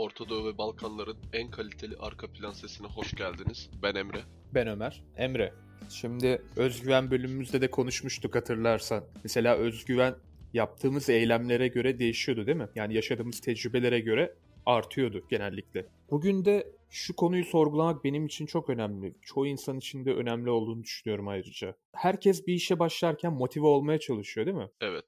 Orta Doğu ve Balkanların en kaliteli arka plan sesine hoş geldiniz. Ben Emre. Ben Ömer. Emre. Şimdi özgüven bölümümüzde de konuşmuştuk hatırlarsan. Mesela özgüven yaptığımız eylemlere göre değişiyordu değil mi? Yani yaşadığımız tecrübelere göre artıyordu genellikle. Bugün de şu konuyu sorgulamak benim için çok önemli. Çoğu insan için de önemli olduğunu düşünüyorum ayrıca. Herkes bir işe başlarken motive olmaya çalışıyor değil mi? Evet.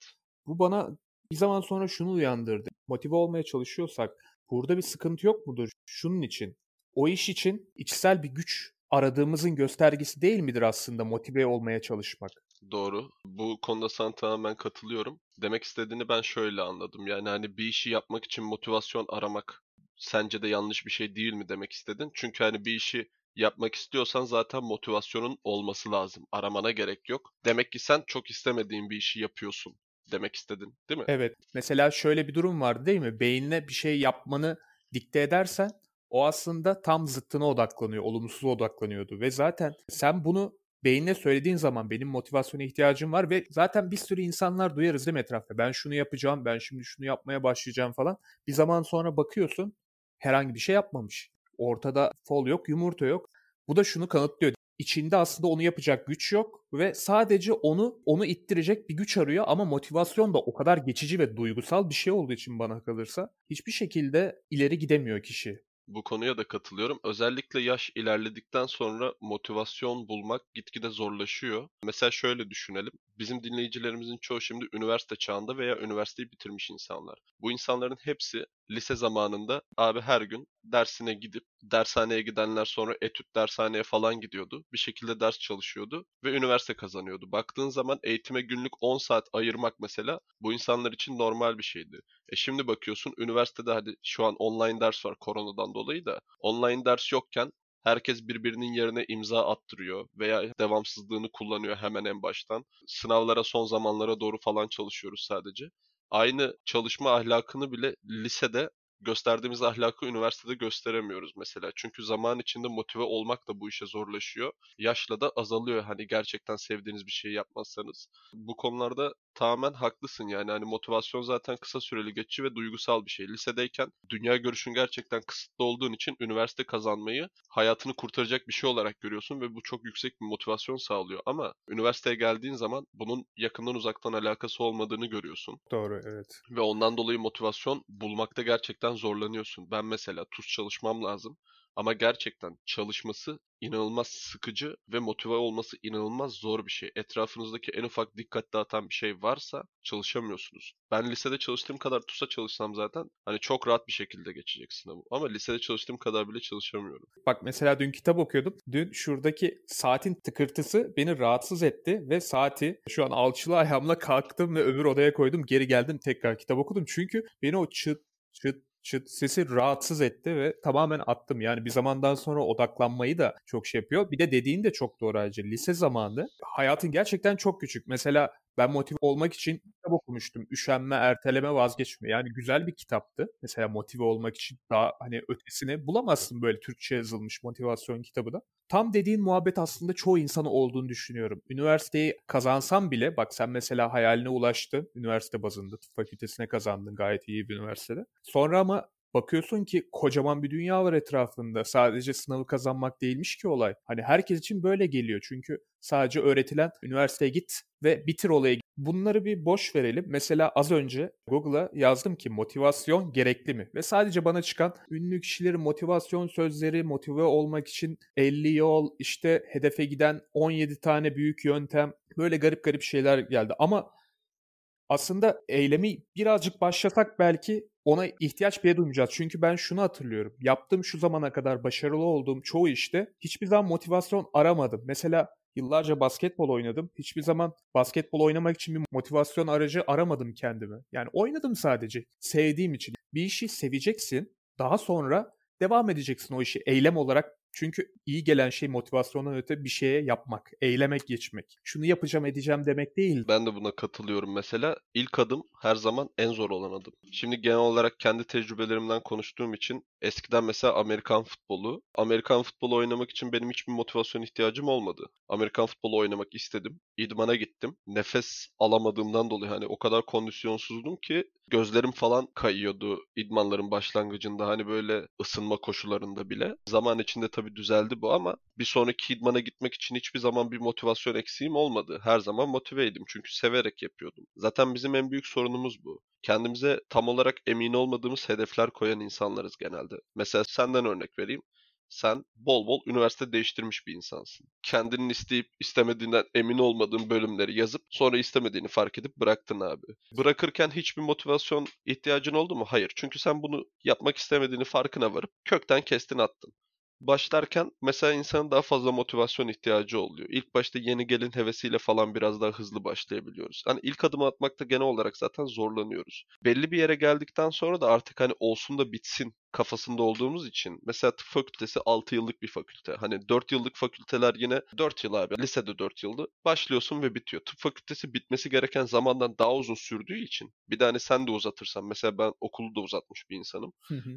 Bu bana bir zaman sonra şunu uyandırdı. Motive olmaya çalışıyorsak burada bir sıkıntı yok mudur? Şunun için. O iş için içsel bir güç aradığımızın göstergesi değil midir aslında motive olmaya çalışmak? Doğru. Bu konuda sana tamamen katılıyorum. Demek istediğini ben şöyle anladım. Yani hani bir işi yapmak için motivasyon aramak sence de yanlış bir şey değil mi demek istedin? Çünkü hani bir işi yapmak istiyorsan zaten motivasyonun olması lazım. Aramana gerek yok. Demek ki sen çok istemediğin bir işi yapıyorsun demek istedin, değil mi? Evet. Mesela şöyle bir durum var değil mi? Beynine bir şey yapmanı dikte edersen o aslında tam zıttına odaklanıyor, olumsuz odaklanıyordu ve zaten sen bunu beynine söylediğin zaman benim motivasyona ihtiyacım var ve zaten bir sürü insanlar duyarız değil mi etrafta? Ben şunu yapacağım, ben şimdi şunu yapmaya başlayacağım falan. Bir zaman sonra bakıyorsun herhangi bir şey yapmamış. Ortada fol yok, yumurta yok. Bu da şunu kanıtlıyor. İçinde aslında onu yapacak güç yok ve sadece onu onu ittirecek bir güç arıyor ama motivasyon da o kadar geçici ve duygusal bir şey olduğu için bana kalırsa hiçbir şekilde ileri gidemiyor kişi. Bu konuya da katılıyorum. Özellikle yaş ilerledikten sonra motivasyon bulmak gitgide zorlaşıyor. Mesela şöyle düşünelim. Bizim dinleyicilerimizin çoğu şimdi üniversite çağında veya üniversiteyi bitirmiş insanlar. Bu insanların hepsi lise zamanında abi her gün dersine gidip dershaneye gidenler sonra etüt dershaneye falan gidiyordu. Bir şekilde ders çalışıyordu ve üniversite kazanıyordu. Baktığın zaman eğitime günlük 10 saat ayırmak mesela bu insanlar için normal bir şeydi. E şimdi bakıyorsun üniversitede hadi şu an online ders var koronadan dolayı da online ders yokken herkes birbirinin yerine imza attırıyor veya devamsızlığını kullanıyor hemen en baştan. Sınavlara son zamanlara doğru falan çalışıyoruz sadece. Aynı çalışma ahlakını bile lisede gösterdiğimiz ahlakı üniversitede gösteremiyoruz mesela. Çünkü zaman içinde motive olmak da bu işe zorlaşıyor. Yaşla da azalıyor hani gerçekten sevdiğiniz bir şey yapmazsanız. Bu konularda tamamen haklısın yani hani motivasyon zaten kısa süreli geçici ve duygusal bir şey. Lisedeyken dünya görüşün gerçekten kısıtlı olduğun için üniversite kazanmayı hayatını kurtaracak bir şey olarak görüyorsun ve bu çok yüksek bir motivasyon sağlıyor. Ama üniversiteye geldiğin zaman bunun yakından uzaktan alakası olmadığını görüyorsun. Doğru evet. Ve ondan dolayı motivasyon bulmakta gerçekten zorlanıyorsun. Ben mesela tuz çalışmam lazım. Ama gerçekten çalışması inanılmaz sıkıcı ve motive olması inanılmaz zor bir şey. Etrafınızdaki en ufak dikkat dağıtan bir şey varsa çalışamıyorsunuz. Ben lisede çalıştığım kadar TUS'a çalışsam zaten hani çok rahat bir şekilde geçecek sınavı. Ama lisede çalıştığım kadar bile çalışamıyorum. Bak mesela dün kitap okuyordum. Dün şuradaki saatin tıkırtısı beni rahatsız etti ve saati şu an alçılı ayağımla kalktım ve öbür odaya koydum. Geri geldim tekrar kitap okudum. Çünkü beni o çıt çıt çıt sesi rahatsız etti ve tamamen attım. Yani bir zamandan sonra odaklanmayı da çok şey yapıyor. Bir de dediğin de çok doğru ayrıca. Lise zamanı hayatın gerçekten çok küçük. Mesela ben motive olmak için kitap okumuştum. Üşenme, erteleme, vazgeçme. Yani güzel bir kitaptı. Mesela motive olmak için daha hani ötesini bulamazsın böyle Türkçe yazılmış motivasyon kitabı da. Tam dediğin muhabbet aslında çoğu insanı olduğunu düşünüyorum. Üniversiteyi kazansam bile bak sen mesela hayaline ulaştın. Üniversite bazında tıp fakültesine kazandın gayet iyi bir üniversitede. Sonra ama bakıyorsun ki kocaman bir dünya var etrafında. Sadece sınavı kazanmak değilmiş ki olay. Hani herkes için böyle geliyor. Çünkü sadece öğretilen üniversiteye git ve bitir olayı. Bunları bir boş verelim. Mesela az önce Google'a yazdım ki motivasyon gerekli mi? Ve sadece bana çıkan ünlü kişilerin motivasyon sözleri, motive olmak için 50 yol, işte hedefe giden 17 tane büyük yöntem, böyle garip garip şeyler geldi. Ama aslında eylemi birazcık başlasak belki ona ihtiyaç bile duymayacağız. Çünkü ben şunu hatırlıyorum. Yaptığım şu zamana kadar başarılı olduğum çoğu işte hiçbir zaman motivasyon aramadım. Mesela Yıllarca basketbol oynadım. Hiçbir zaman basketbol oynamak için bir motivasyon aracı aramadım kendime. Yani oynadım sadece sevdiğim için. Bir işi seveceksin. Daha sonra devam edeceksin o işi eylem olarak çünkü iyi gelen şey motivasyondan öte bir şeye yapmak, eylemek geçmek. Şunu yapacağım edeceğim demek değil. Ben de buna katılıyorum mesela. İlk adım her zaman en zor olan adım. Şimdi genel olarak kendi tecrübelerimden konuştuğum için eskiden mesela Amerikan futbolu. Amerikan futbolu oynamak için benim hiçbir motivasyon ihtiyacım olmadı. Amerikan futbolu oynamak istedim. İdmana gittim. Nefes alamadığımdan dolayı hani o kadar kondisyonsuzdum ki gözlerim falan kayıyordu idmanların başlangıcında hani böyle ısınma koşularında bile. Zaman içinde tabii düzeldi bu ama bir sonraki idmana gitmek için hiçbir zaman bir motivasyon eksiğim olmadı. Her zaman motiveydim çünkü severek yapıyordum. Zaten bizim en büyük sorunumuz bu. Kendimize tam olarak emin olmadığımız hedefler koyan insanlarız genelde. Mesela senden örnek vereyim sen bol bol üniversite değiştirmiş bir insansın. Kendinin isteyip istemediğinden emin olmadığın bölümleri yazıp sonra istemediğini fark edip bıraktın abi. Bırakırken hiçbir motivasyon ihtiyacın oldu mu? Hayır. Çünkü sen bunu yapmak istemediğini farkına varıp kökten kestin attın başlarken mesela insanın daha fazla motivasyon ihtiyacı oluyor. İlk başta yeni gelin hevesiyle falan biraz daha hızlı başlayabiliyoruz. Hani ilk adımı atmakta genel olarak zaten zorlanıyoruz. Belli bir yere geldikten sonra da artık hani olsun da bitsin kafasında olduğumuz için mesela tıp fakültesi 6 yıllık bir fakülte. Hani 4 yıllık fakülteler yine 4 yıl abi. Lisede 4 yıldı. Başlıyorsun ve bitiyor. Tıp fakültesi bitmesi gereken zamandan daha uzun sürdüğü için bir de hani sen de uzatırsan mesela ben okulu da uzatmış bir insanım.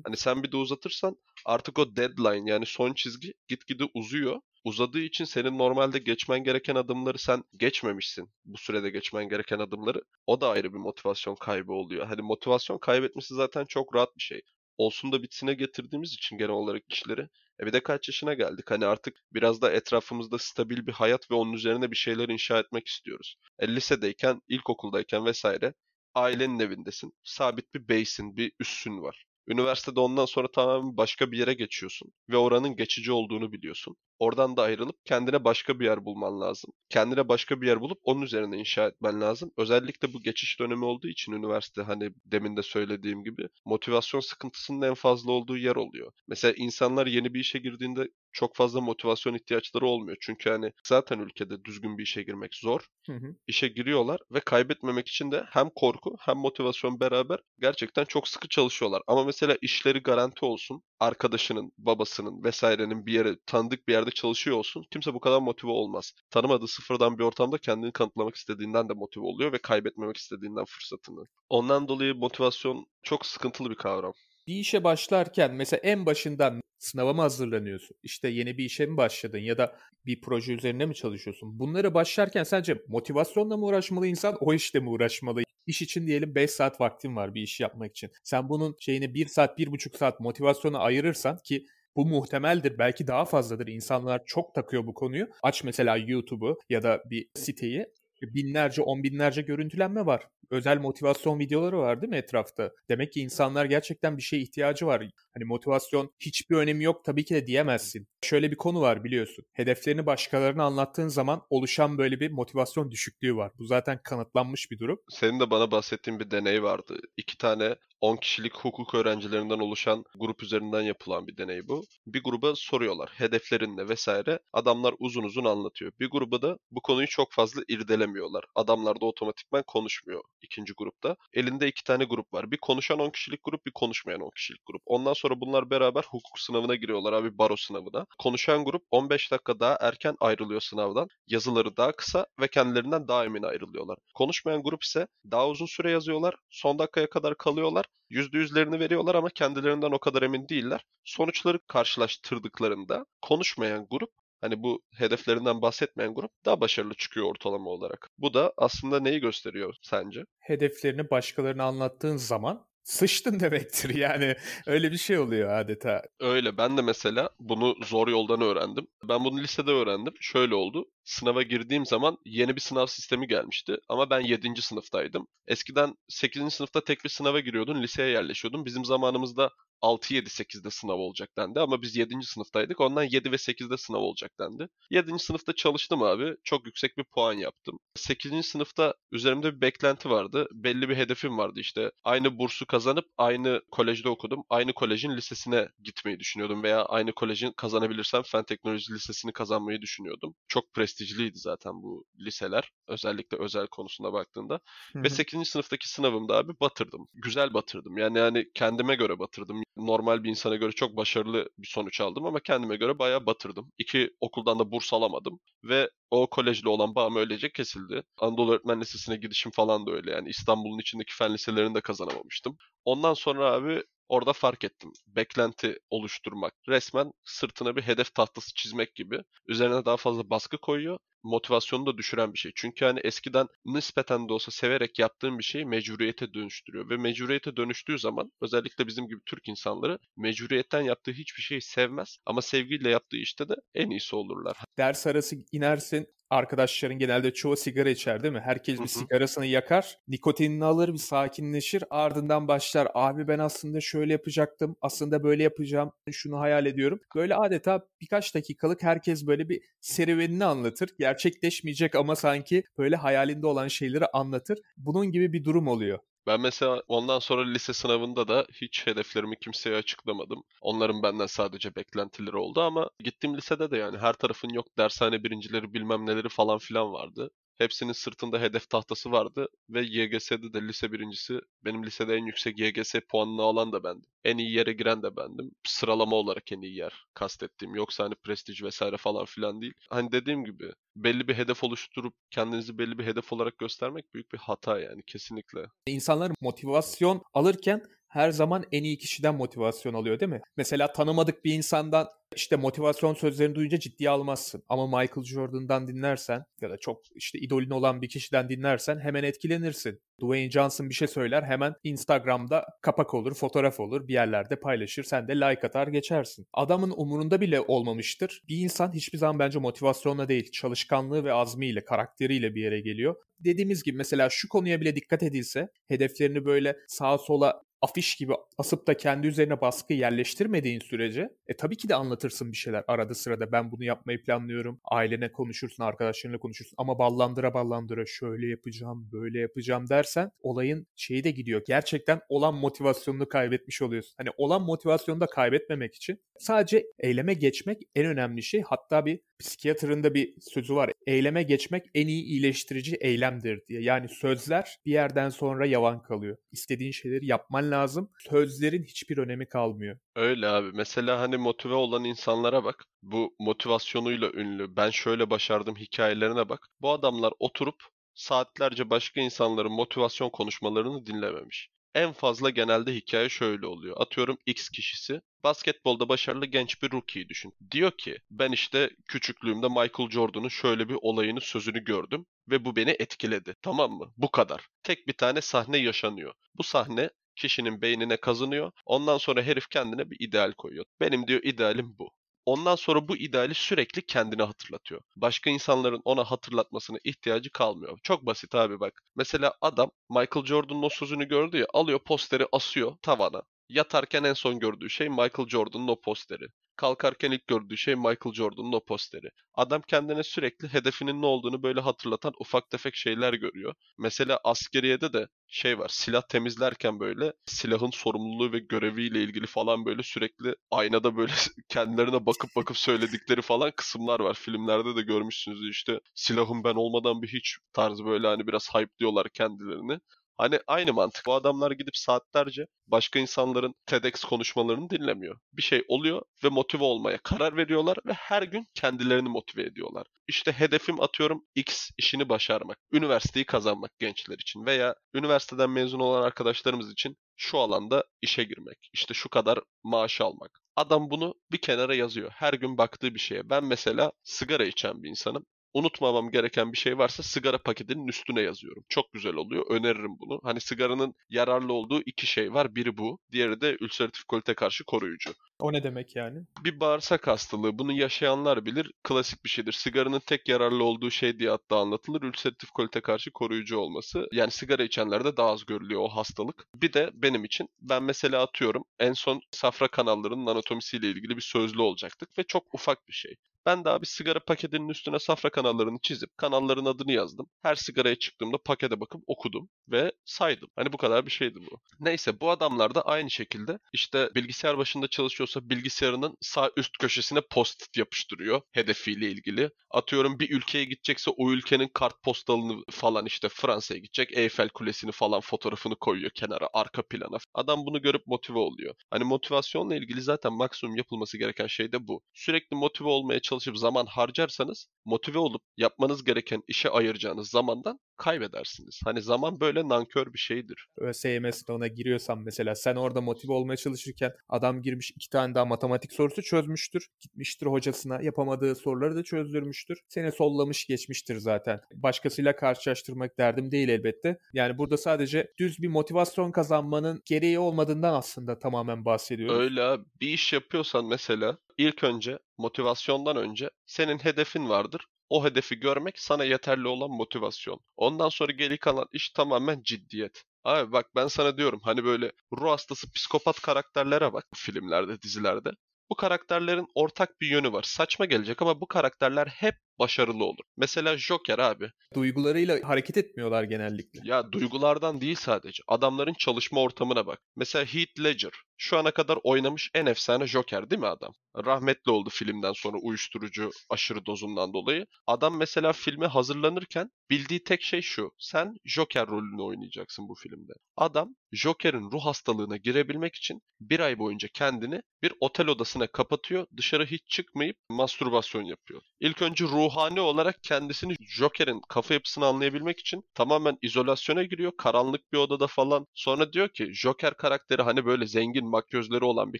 Hani sen bir de uzatırsan artık o deadline yani son çizgi gitgide uzuyor uzadığı için senin normalde geçmen gereken adımları sen geçmemişsin. Bu sürede geçmen gereken adımları. O da ayrı bir motivasyon kaybı oluyor. Hani motivasyon kaybetmesi zaten çok rahat bir şey olsun da bitsine getirdiğimiz için genel olarak işleri. E bir de kaç yaşına geldik hani artık biraz da etrafımızda stabil bir hayat ve onun üzerine bir şeyler inşa etmek istiyoruz. E lisedeyken, ilkokuldayken vesaire ailenin evindesin. Sabit bir base'in, bir üssün var. Üniversitede ondan sonra tamamen başka bir yere geçiyorsun ve oranın geçici olduğunu biliyorsun. Oradan da ayrılıp kendine başka bir yer bulman lazım. Kendine başka bir yer bulup onun üzerine inşa etmen lazım. Özellikle bu geçiş dönemi olduğu için üniversite hani demin de söylediğim gibi motivasyon sıkıntısının en fazla olduğu yer oluyor. Mesela insanlar yeni bir işe girdiğinde çok fazla motivasyon ihtiyaçları olmuyor. Çünkü hani zaten ülkede düzgün bir işe girmek zor. Hı hı. İşe giriyorlar ve kaybetmemek için de hem korku hem motivasyon beraber gerçekten çok sıkı çalışıyorlar. Ama mesela işleri garanti olsun. Arkadaşının, babasının vesairenin bir yere tanıdık bir yerde çalışıyor olsun. Kimse bu kadar motive olmaz. Tanımadığı sıfırdan bir ortamda kendini kanıtlamak istediğinden de motive oluyor ve kaybetmemek istediğinden fırsatını. Ondan dolayı motivasyon çok sıkıntılı bir kavram bir işe başlarken mesela en başından sınava mı hazırlanıyorsun? İşte yeni bir işe mi başladın ya da bir proje üzerine mi çalışıyorsun? Bunlara başlarken sence motivasyonla mı uğraşmalı insan, o işle mi uğraşmalı? İş için diyelim 5 saat vaktin var bir iş yapmak için. Sen bunun şeyini 1 saat, 1,5 saat motivasyona ayırırsan ki bu muhtemeldir. Belki daha fazladır. İnsanlar çok takıyor bu konuyu. Aç mesela YouTube'u ya da bir siteyi binlerce, on binlerce görüntülenme var. Özel motivasyon videoları var değil mi etrafta? Demek ki insanlar gerçekten bir şeye ihtiyacı var. Hani motivasyon hiçbir önemi yok tabii ki de diyemezsin. Şöyle bir konu var biliyorsun. Hedeflerini başkalarına anlattığın zaman oluşan böyle bir motivasyon düşüklüğü var. Bu zaten kanıtlanmış bir durum. Senin de bana bahsettiğin bir deney vardı. İki tane 10 kişilik hukuk öğrencilerinden oluşan grup üzerinden yapılan bir deney bu. Bir gruba soruyorlar hedeflerin ne vesaire. Adamlar uzun uzun anlatıyor. Bir gruba da bu konuyu çok fazla irdelemiyorlar. Adamlar da otomatikman konuşmuyor ikinci grupta. Elinde iki tane grup var. Bir konuşan 10 kişilik grup, bir konuşmayan 10 kişilik grup. Ondan sonra bunlar beraber hukuk sınavına giriyorlar abi baro sınavına. Konuşan grup 15 dakika daha erken ayrılıyor sınavdan. Yazıları daha kısa ve kendilerinden daha emin ayrılıyorlar. Konuşmayan grup ise daha uzun süre yazıyorlar. Son dakikaya kadar kalıyorlar. %100'lerini veriyorlar ama kendilerinden o kadar emin değiller. Sonuçları karşılaştırdıklarında konuşmayan grup hani bu hedeflerinden bahsetmeyen grup daha başarılı çıkıyor ortalama olarak. Bu da aslında neyi gösteriyor sence? Hedeflerini başkalarına anlattığın zaman sıçtın demektir. Yani öyle bir şey oluyor adeta. Öyle. Ben de mesela bunu zor yoldan öğrendim. Ben bunu lisede öğrendim. Şöyle oldu. Sınava girdiğim zaman yeni bir sınav sistemi gelmişti. Ama ben 7. sınıftaydım. Eskiden 8. sınıfta tek bir sınava giriyordun. Liseye yerleşiyordun. Bizim zamanımızda 6-7-8'de sınav olacak dendi ama biz 7. sınıftaydık. Ondan 7 ve 8'de sınav olacak dendi. 7. sınıfta çalıştım abi. Çok yüksek bir puan yaptım. 8. sınıfta üzerimde bir beklenti vardı. Belli bir hedefim vardı işte. Aynı bursu kazanıp aynı kolejde okudum. Aynı kolejin lisesine gitmeyi düşünüyordum veya aynı kolejin kazanabilirsem Fen Teknoloji Lisesi'ni kazanmayı düşünüyordum. Çok prestijliydi zaten bu liseler. Özellikle özel konusuna baktığında. Hı-hı. Ve 8. sınıftaki sınavımda abi batırdım. Güzel batırdım. Yani yani kendime göre batırdım normal bir insana göre çok başarılı bir sonuç aldım ama kendime göre bayağı batırdım. İki okuldan da burs alamadım ve o kolejle olan bağım öylece kesildi. Anadolu Öğretmen Lisesi'ne gidişim falan da öyle yani İstanbul'un içindeki fen liselerini de kazanamamıştım. Ondan sonra abi orada fark ettim. Beklenti oluşturmak resmen sırtına bir hedef tahtası çizmek gibi. Üzerine daha fazla baskı koyuyor. Motivasyonu da düşüren bir şey. Çünkü hani eskiden nispeten de olsa severek yaptığın bir şeyi mecburiyete dönüştürüyor. Ve mecburiyete dönüştüğü zaman özellikle bizim gibi Türk insanları mecburiyetten yaptığı hiçbir şeyi sevmez. Ama sevgiyle yaptığı işte de en iyisi olurlar. Ders arası inersin arkadaşların genelde çoğu sigara içer değil mi? Herkes bir sigarasını yakar, nikotinini alır, bir sakinleşir, ardından başlar. Abi ben aslında şöyle yapacaktım, aslında böyle yapacağım, şunu hayal ediyorum. Böyle adeta birkaç dakikalık herkes böyle bir serüvenini anlatır. Gerçekleşmeyecek ama sanki böyle hayalinde olan şeyleri anlatır. Bunun gibi bir durum oluyor. Ben mesela ondan sonra lise sınavında da hiç hedeflerimi kimseye açıklamadım. Onların benden sadece beklentileri oldu ama gittiğim lisede de yani her tarafın yok dershane birincileri bilmem neleri falan filan vardı. Hepsinin sırtında hedef tahtası vardı ve YGS'de de lise birincisi benim lisede en yüksek YGS puanını alan da bendim. En iyi yere giren de bendim. Sıralama olarak en iyi yer kastettiğim. Yoksa hani prestij vesaire falan filan değil. Hani dediğim gibi belli bir hedef oluşturup kendinizi belli bir hedef olarak göstermek büyük bir hata yani kesinlikle. İnsanlar motivasyon alırken her zaman en iyi kişiden motivasyon alıyor değil mi? Mesela tanımadık bir insandan işte motivasyon sözlerini duyunca ciddiye almazsın. Ama Michael Jordan'dan dinlersen ya da çok işte idolün olan bir kişiden dinlersen hemen etkilenirsin. Dwayne Johnson bir şey söyler hemen Instagram'da kapak olur, fotoğraf olur, bir yerlerde paylaşır. Sen de like atar geçersin. Adamın umurunda bile olmamıştır. Bir insan hiçbir zaman bence motivasyonla değil, çalışkanlığı ve azmiyle, karakteriyle bir yere geliyor. Dediğimiz gibi mesela şu konuya bile dikkat edilse, hedeflerini böyle sağa sola afiş gibi asıp da kendi üzerine baskı yerleştirmediğin sürece e tabii ki de anlatırsın bir şeyler arada sırada ben bunu yapmayı planlıyorum. Ailene konuşursun, arkadaşlarınla konuşursun ama ballandıra ballandıra şöyle yapacağım, böyle yapacağım dersen olayın şeyi de gidiyor. Gerçekten olan motivasyonunu kaybetmiş oluyorsun. Hani olan motivasyonu da kaybetmemek için sadece eyleme geçmek en önemli şey. Hatta bir psikiyatrın da bir sözü var. Eyleme geçmek en iyi iyileştirici eylemdir diye. Yani sözler bir yerden sonra yavan kalıyor. İstediğin şeyleri yapman lazım. Sözlerin hiçbir önemi kalmıyor. Öyle abi. Mesela hani motive olan insanlara bak. Bu motivasyonuyla ünlü. Ben şöyle başardım hikayelerine bak. Bu adamlar oturup saatlerce başka insanların motivasyon konuşmalarını dinlememiş. En fazla genelde hikaye şöyle oluyor. Atıyorum X kişisi basketbolda başarılı genç bir rookie'yi düşün. Diyor ki ben işte küçüklüğümde Michael Jordan'ın şöyle bir olayını sözünü gördüm ve bu beni etkiledi. Tamam mı? Bu kadar. Tek bir tane sahne yaşanıyor. Bu sahne kişinin beynine kazınıyor. Ondan sonra herif kendine bir ideal koyuyor. Benim diyor idealim bu. Ondan sonra bu ideali sürekli kendine hatırlatıyor. Başka insanların ona hatırlatmasına ihtiyacı kalmıyor. Çok basit abi bak. Mesela adam Michael Jordan'ın o sözünü gördü ya alıyor posteri asıyor tavana. Yatarken en son gördüğü şey Michael Jordan'ın o posteri. Kalkarken ilk gördüğü şey Michael Jordan'ın o posteri. Adam kendine sürekli hedefinin ne olduğunu böyle hatırlatan ufak tefek şeyler görüyor. Mesela askeriyede de şey var silah temizlerken böyle silahın sorumluluğu ve göreviyle ilgili falan böyle sürekli aynada böyle kendilerine bakıp bakıp söyledikleri falan kısımlar var. Filmlerde de görmüşsünüz işte silahım ben olmadan bir hiç tarzı böyle hani biraz hype diyorlar kendilerini. Hani aynı mantık. Bu adamlar gidip saatlerce başka insanların TEDx konuşmalarını dinlemiyor. Bir şey oluyor ve motive olmaya karar veriyorlar ve her gün kendilerini motive ediyorlar. İşte hedefim atıyorum X işini başarmak. Üniversiteyi kazanmak gençler için veya üniversiteden mezun olan arkadaşlarımız için şu alanda işe girmek. İşte şu kadar maaş almak. Adam bunu bir kenara yazıyor. Her gün baktığı bir şeye. Ben mesela sigara içen bir insanım unutmamam gereken bir şey varsa sigara paketinin üstüne yazıyorum. Çok güzel oluyor. Öneririm bunu. Hani sigaranın yararlı olduğu iki şey var. Biri bu. Diğeri de ülseratif kolite karşı koruyucu. O ne demek yani? Bir bağırsak hastalığı. Bunu yaşayanlar bilir. Klasik bir şeydir. Sigaranın tek yararlı olduğu şey diye hatta anlatılır. Ülseratif kolite karşı koruyucu olması. Yani sigara içenlerde daha az görülüyor o hastalık. Bir de benim için ben mesela atıyorum en son safra kanallarının anatomisiyle ilgili bir sözlü olacaktık ve çok ufak bir şey. Ben daha bir sigara paketinin üstüne safra kanallarını çizip kanalların adını yazdım. Her sigaraya çıktığımda pakete bakıp okudum ve saydım. Hani bu kadar bir şeydi bu. Neyse bu adamlar da aynı şekilde işte bilgisayar başında çalışıyorsa bilgisayarının sağ üst köşesine post yapıştırıyor hedefiyle ilgili. Atıyorum bir ülkeye gidecekse o ülkenin kart postalını falan işte Fransa'ya gidecek Eyfel Kulesi'ni falan fotoğrafını koyuyor kenara arka plana. Adam bunu görüp motive oluyor. Hani motivasyonla ilgili zaten maksimum yapılması gereken şey de bu. Sürekli motive olmaya çalışıp zaman harcarsanız motive olup yapmanız gereken işe ayıracağınız zamandan kaybedersiniz. Hani zaman böyle nankör bir şeydir. ÖSYM sınavına giriyorsan mesela sen orada motive olmaya çalışırken adam girmiş iki tane daha matematik sorusu çözmüştür. Gitmiştir hocasına yapamadığı soruları da çözdürmüştür. Seni sollamış geçmiştir zaten. Başkasıyla karşılaştırmak derdim değil elbette. Yani burada sadece düz bir motivasyon kazanmanın gereği olmadığından aslında tamamen bahsediyoruz. Öyle abi. Bir iş yapıyorsan mesela ilk önce motivasyondan önce senin hedefin vardır. O hedefi görmek sana yeterli olan motivasyon. Ondan sonra geri kalan iş tamamen ciddiyet. Abi bak ben sana diyorum hani böyle ruh hastası psikopat karakterlere bak filmlerde, dizilerde. Bu karakterlerin ortak bir yönü var. Saçma gelecek ama bu karakterler hep başarılı olur. Mesela Joker abi. Duygularıyla hareket etmiyorlar genellikle. Ya duygulardan değil sadece. Adamların çalışma ortamına bak. Mesela Heath Ledger. Şu ana kadar oynamış en efsane Joker değil mi adam? Rahmetli oldu filmden sonra uyuşturucu aşırı dozundan dolayı. Adam mesela filme hazırlanırken bildiği tek şey şu. Sen Joker rolünü oynayacaksın bu filmde. Adam Joker'in ruh hastalığına girebilmek için bir ay boyunca kendini bir otel odasına kapatıyor. Dışarı hiç çıkmayıp mastürbasyon yapıyor. İlk önce ruhani olarak kendisini Joker'in kafa yapısını anlayabilmek için tamamen izolasyona giriyor. Karanlık bir odada falan. Sonra diyor ki Joker karakteri hani böyle zengin makyözleri olan bir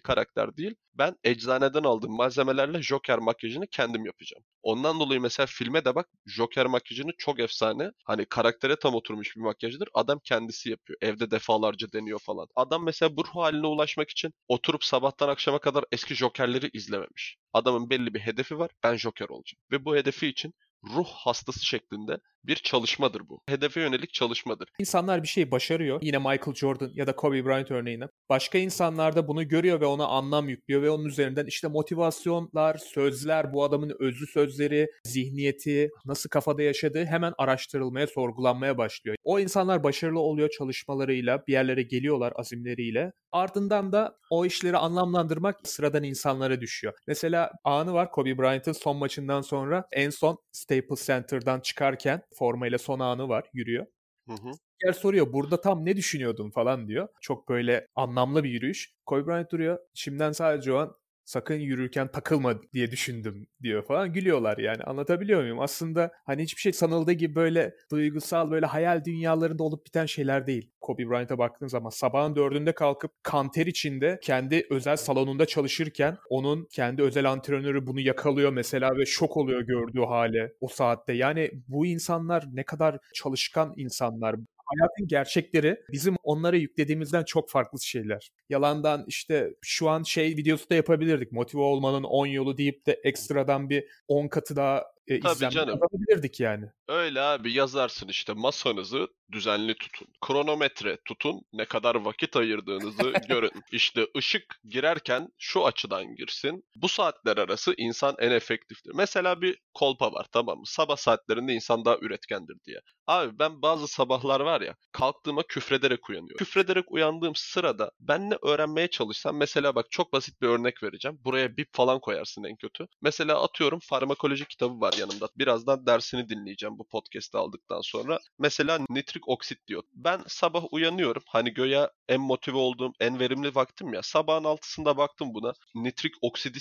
karakter değil. Ben eczaneden aldığım malzemelerle Joker makyajını kendim yapacağım. Ondan dolayı mesela filme de bak Joker makyajını çok efsane. Hani karaktere tam oturmuş bir makyajdır. Adam kendisi yapıyor. Evde defalarca deniyor falan. Adam mesela bu ruh haline ulaşmak için oturup sabahtan akşama kadar eski Joker'leri izlememiş. Adamın belli bir hedefi var. Ben Joker olacağım. Ve bu hedefi için ruh hastası şeklinde bir çalışmadır bu. Hedefe yönelik çalışmadır. İnsanlar bir şey başarıyor. Yine Michael Jordan ya da Kobe Bryant örneğine. Başka insanlar da bunu görüyor ve ona anlam yüklüyor ve onun üzerinden işte motivasyonlar, sözler, bu adamın özlü sözleri, zihniyeti, nasıl kafada yaşadığı hemen araştırılmaya, sorgulanmaya başlıyor. O insanlar başarılı oluyor çalışmalarıyla, bir yerlere geliyorlar azimleriyle. Ardından da o işleri anlamlandırmak sıradan insanlara düşüyor. Mesela anı var Kobe Bryant'ın son maçından sonra en son Staples Center'dan çıkarken formayla son anı var yürüyor. Hı hı. Yer soruyor burada tam ne düşünüyordun falan diyor. Çok böyle anlamlı bir yürüyüş. Kobe Bryant duruyor. Şimdiden sadece o an sakın yürürken takılma diye düşündüm diyor falan. Gülüyorlar yani anlatabiliyor muyum? Aslında hani hiçbir şey sanıldığı gibi böyle duygusal böyle hayal dünyalarında olup biten şeyler değil. Kobe Bryant'a baktığın zaman sabahın dördünde kalkıp kanter içinde kendi özel salonunda çalışırken onun kendi özel antrenörü bunu yakalıyor mesela ve şok oluyor gördüğü hale o saatte. Yani bu insanlar ne kadar çalışkan insanlar hayatın gerçekleri bizim onlara yüklediğimizden çok farklı şeyler. Yalandan işte şu an şey videosu da yapabilirdik. Motive olmanın 10 yolu deyip de ekstradan bir 10 katı daha e, Tabii izlenme canım. kazanabilirdik yani. Öyle abi yazarsın işte masanızı düzenli tutun. Kronometre tutun. Ne kadar vakit ayırdığınızı görün. İşte ışık girerken şu açıdan girsin. Bu saatler arası insan en efektiftir. Mesela bir kolpa var tamam mı? Sabah saatlerinde insan daha üretkendir diye. Abi ben bazı sabahlar var ya kalktığıma küfrederek uyanıyorum. Küfrederek uyandığım sırada ben ne öğrenmeye çalışsam mesela bak çok basit bir örnek vereceğim. Buraya bip falan koyarsın en kötü. Mesela atıyorum farmakoloji kitabı var yanımda. Birazdan dersini dinleyeceğim bu podcast'ı aldıktan sonra. Mesela nitrik oksit diyor. Ben sabah uyanıyorum. Hani göya en motive olduğum, en verimli vaktim ya. Sabahın altısında baktım buna. Nitrik oksidi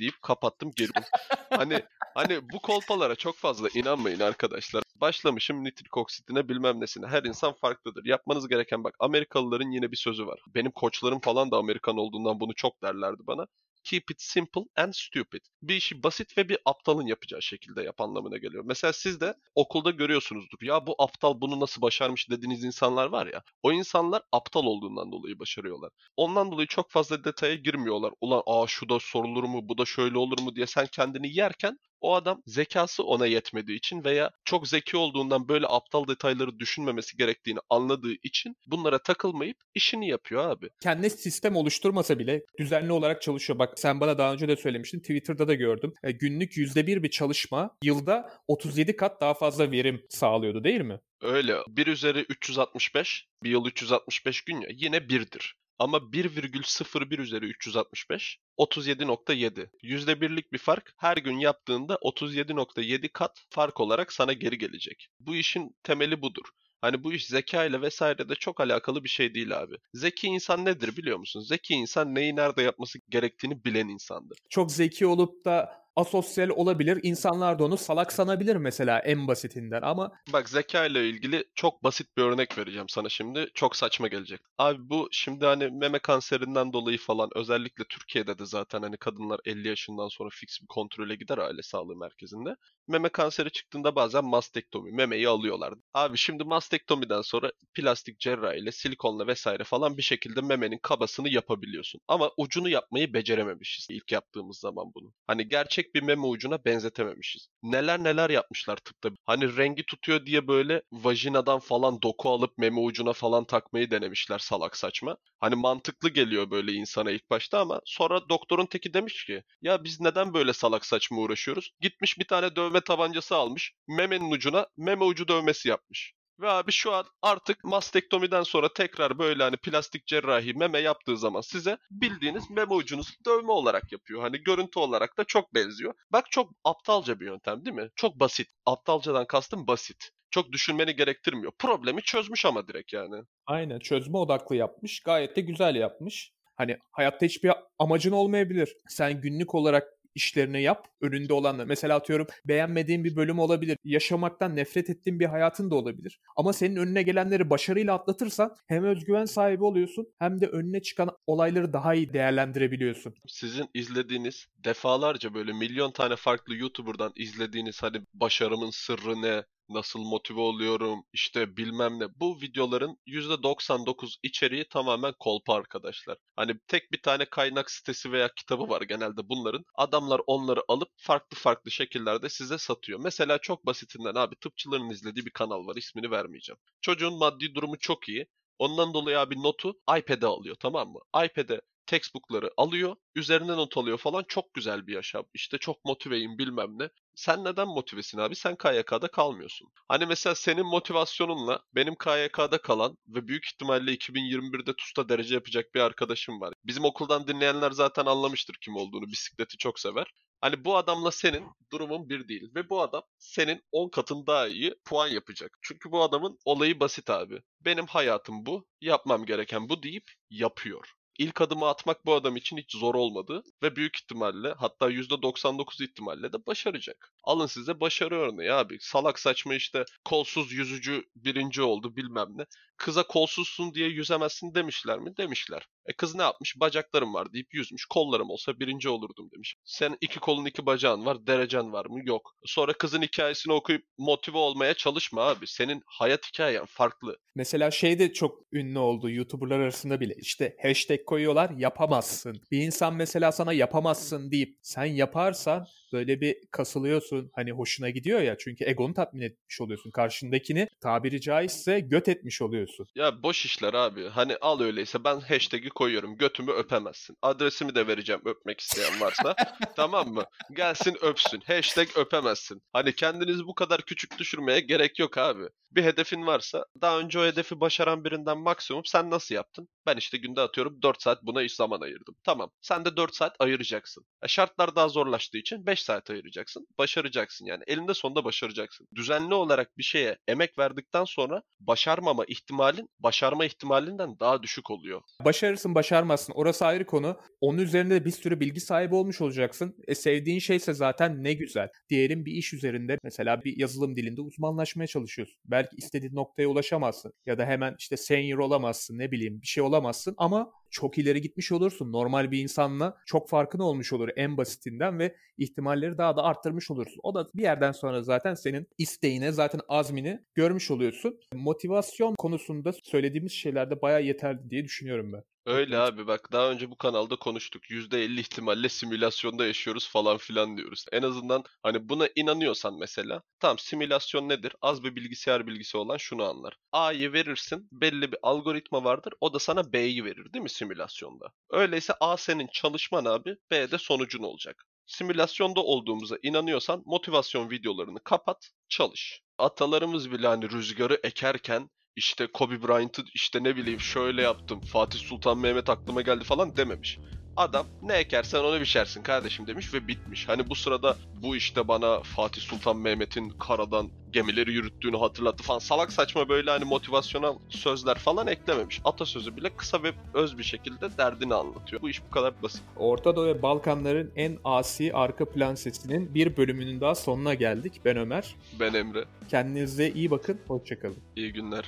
deyip kapattım girdim. hani hani bu kolpalara çok fazla inanmayın arkadaşlar. Başlamışım nitrik oksitine bilmem nesine. Her insan farklıdır. Yapmanız gereken bak Amerikalıların yine bir sözü var. Benim koçlarım falan da Amerikan olduğundan bunu çok derlerdi bana. Keep it simple and stupid. Bir işi basit ve bir aptalın yapacağı şekilde yap anlamına geliyor. Mesela siz de okulda görüyorsunuzdur. Ya bu aptal bunu nasıl başarmış dediğiniz insanlar var ya. O insanlar aptal olduğundan dolayı başarıyorlar. Ondan dolayı çok fazla detaya girmiyorlar. Ulan aa şu da sorulur mu, bu da şöyle olur mu diye sen kendini yerken o adam zekası ona yetmediği için veya çok zeki olduğundan böyle aptal detayları düşünmemesi gerektiğini anladığı için bunlara takılmayıp işini yapıyor abi. Kendine sistem oluşturmasa bile düzenli olarak çalışıyor. Bak sen bana daha önce de söylemiştin. Twitter'da da gördüm. E, günlük %1 bir çalışma yılda 37 kat daha fazla verim sağlıyordu değil mi? Öyle. 1 üzeri 365, bir yıl 365 gün ya yine 1'dir. Ama 1,01 üzeri 365 37.7. %1'lik bir fark her gün yaptığında 37.7 kat fark olarak sana geri gelecek. Bu işin temeli budur. Hani bu iş zeka ile vesaire de çok alakalı bir şey değil abi. Zeki insan nedir biliyor musun? Zeki insan neyi nerede yapması gerektiğini bilen insandır. Çok zeki olup da asosyal olabilir. İnsanlar da onu salak sanabilir mesela en basitinden ama Bak zeka ile ilgili çok basit bir örnek vereceğim sana şimdi. Çok saçma gelecek. Abi bu şimdi hani meme kanserinden dolayı falan özellikle Türkiye'de de zaten hani kadınlar 50 yaşından sonra fix bir kontrole gider aile sağlığı merkezinde. Meme kanseri çıktığında bazen mastektomi, memeyi alıyorlar. Abi şimdi mastektomiden sonra plastik cerrahi ile silikonla vesaire falan bir şekilde memenin kabasını yapabiliyorsun. Ama ucunu yapmayı becerememişiz ilk yaptığımız zaman bunu. Hani gerçek bir meme ucuna benzetememişiz. Neler neler yapmışlar tıpta. Hani rengi tutuyor diye böyle vajinadan falan doku alıp meme ucuna falan takmayı denemişler salak saçma. Hani mantıklı geliyor böyle insana ilk başta ama sonra doktorun teki demiş ki ya biz neden böyle salak saçma uğraşıyoruz? Gitmiş bir tane dövme tabancası almış. Memenin ucuna meme ucu dövmesi yapmış. Ve abi şu an artık mastektomiden sonra tekrar böyle hani plastik cerrahi meme yaptığı zaman size bildiğiniz meme ucunuzu dövme olarak yapıyor. Hani görüntü olarak da çok benziyor. Bak çok aptalca bir yöntem değil mi? Çok basit. Aptalcadan kastım basit. Çok düşünmeni gerektirmiyor. Problemi çözmüş ama direkt yani. aynen çözme odaklı yapmış. Gayet de güzel yapmış. Hani hayatta hiçbir amacın olmayabilir. Sen günlük olarak işlerini yap. Önünde olanla. Mesela atıyorum beğenmediğin bir bölüm olabilir. Yaşamaktan nefret ettiğin bir hayatın da olabilir. Ama senin önüne gelenleri başarıyla atlatırsan hem özgüven sahibi oluyorsun hem de önüne çıkan olayları daha iyi değerlendirebiliyorsun. Sizin izlediğiniz defalarca böyle milyon tane farklı YouTuber'dan izlediğiniz hani başarımın sırrı ne, nasıl motive oluyorum, işte bilmem ne. Bu videoların %99 içeriği tamamen kolpa arkadaşlar. Hani tek bir tane kaynak sitesi veya kitabı var genelde bunların. Adamlar onları alıp farklı farklı şekillerde size satıyor. Mesela çok basitinden abi tıpçıların izlediği bir kanal var ismini vermeyeceğim. Çocuğun maddi durumu çok iyi. Ondan dolayı abi notu iPad'e alıyor tamam mı? iPad'e textbook'ları alıyor, üzerine not alıyor falan çok güzel bir yaşam. İşte çok motiveyim bilmem ne. Sen neden motivesin abi? Sen KYK'da kalmıyorsun. Hani mesela senin motivasyonunla benim KYK'da kalan ve büyük ihtimalle 2021'de TUS'ta derece yapacak bir arkadaşım var. Bizim okuldan dinleyenler zaten anlamıştır kim olduğunu. Bisikleti çok sever. Hani bu adamla senin durumun bir değil. Ve bu adam senin 10 katın daha iyi puan yapacak. Çünkü bu adamın olayı basit abi. Benim hayatım bu, yapmam gereken bu deyip yapıyor. İlk adımı atmak bu adam için hiç zor olmadı ve büyük ihtimalle hatta %99 ihtimalle de başaracak. Alın size başarı örneği abi. Salak saçma işte kolsuz yüzücü birinci oldu bilmem ne. Kıza kolsuzsun diye yüzemezsin demişler mi? Demişler. E kız ne yapmış? Bacaklarım var deyip yüzmüş. Kollarım olsa birinci olurdum demiş. Sen iki kolun iki bacağın var. Derecen var mı? Yok. Sonra kızın hikayesini okuyup motive olmaya çalışma abi. Senin hayat hikayen farklı. Mesela şey de çok ünlü oldu YouTuber'lar arasında bile. İşte hashtag koyuyorlar yapamazsın. Bir insan mesela sana yapamazsın deyip sen yaparsan böyle bir kasılıyorsun. Hani hoşuna gidiyor ya çünkü egonu tatmin etmiş oluyorsun. Karşındakini tabiri caizse göt etmiş oluyorsun. Ya boş işler abi. Hani al öyleyse ben hashtag'i koyuyorum. Götümü öpemezsin. Adresimi de vereceğim öpmek isteyen varsa. tamam mı? Gelsin öpsün. Hashtag öpemezsin. Hani kendinizi bu kadar küçük düşürmeye gerek yok abi. Bir hedefin varsa daha önce o hedefi başaran birinden maksimum sen nasıl yaptın? Ben işte günde atıyorum 4 saat buna iş zaman ayırdım. Tamam. Sen de 4 saat ayıracaksın. E şartlar daha zorlaştığı için 5 saat ayıracaksın. Başaracaksın yani. Elinde sonunda başaracaksın. Düzenli olarak bir şeye emek verdikten sonra başarmama ihtimalin başarma ihtimalinden daha düşük oluyor. Başarırsın başarmazsın orası ayrı konu. Onun üzerinde de bir sürü bilgi sahibi olmuş olacaksın. E sevdiğin şeyse zaten ne güzel. Diyelim bir iş üzerinde mesela bir yazılım dilinde uzmanlaşmaya çalışıyorsun. Belki istediğin noktaya ulaşamazsın. Ya da hemen işte senior olamazsın ne bileyim bir şey olamazsın ama çok ileri gitmiş olursun. Normal bir insanla çok farkın olmuş olur en basitinden ve ihtimalleri daha da arttırmış olursun. O da bir yerden sonra zaten senin isteğine, zaten azmini görmüş oluyorsun. Motivasyon konusunda söylediğimiz şeylerde bayağı yeterli diye düşünüyorum ben. Öyle abi bak daha önce bu kanalda konuştuk. %50 ihtimalle simülasyonda yaşıyoruz falan filan diyoruz. En azından hani buna inanıyorsan mesela. Tamam simülasyon nedir? Az bir bilgisayar bilgisi olan şunu anlar. A'yı verirsin belli bir algoritma vardır. O da sana B'yi verir değil mi simülasyonda? Öyleyse A senin çalışman abi B de sonucun olacak. Simülasyonda olduğumuza inanıyorsan motivasyon videolarını kapat, çalış. Atalarımız bile hani rüzgarı ekerken işte Kobe Bryant'ı işte ne bileyim şöyle yaptım, Fatih Sultan Mehmet aklıma geldi falan dememiş. Adam ne ekersen onu biçersin kardeşim demiş ve bitmiş. Hani bu sırada bu işte bana Fatih Sultan Mehmet'in karadan gemileri yürüttüğünü hatırlattı falan. Salak saçma böyle hani motivasyonel sözler falan eklememiş. Atasözü bile kısa ve öz bir şekilde derdini anlatıyor. Bu iş bu kadar basit. Orta Doğu ve Balkanların en asi arka plan sesinin bir bölümünün daha sonuna geldik. Ben Ömer. Ben Emre. Kendinize iyi bakın. Hoşçakalın. İyi günler.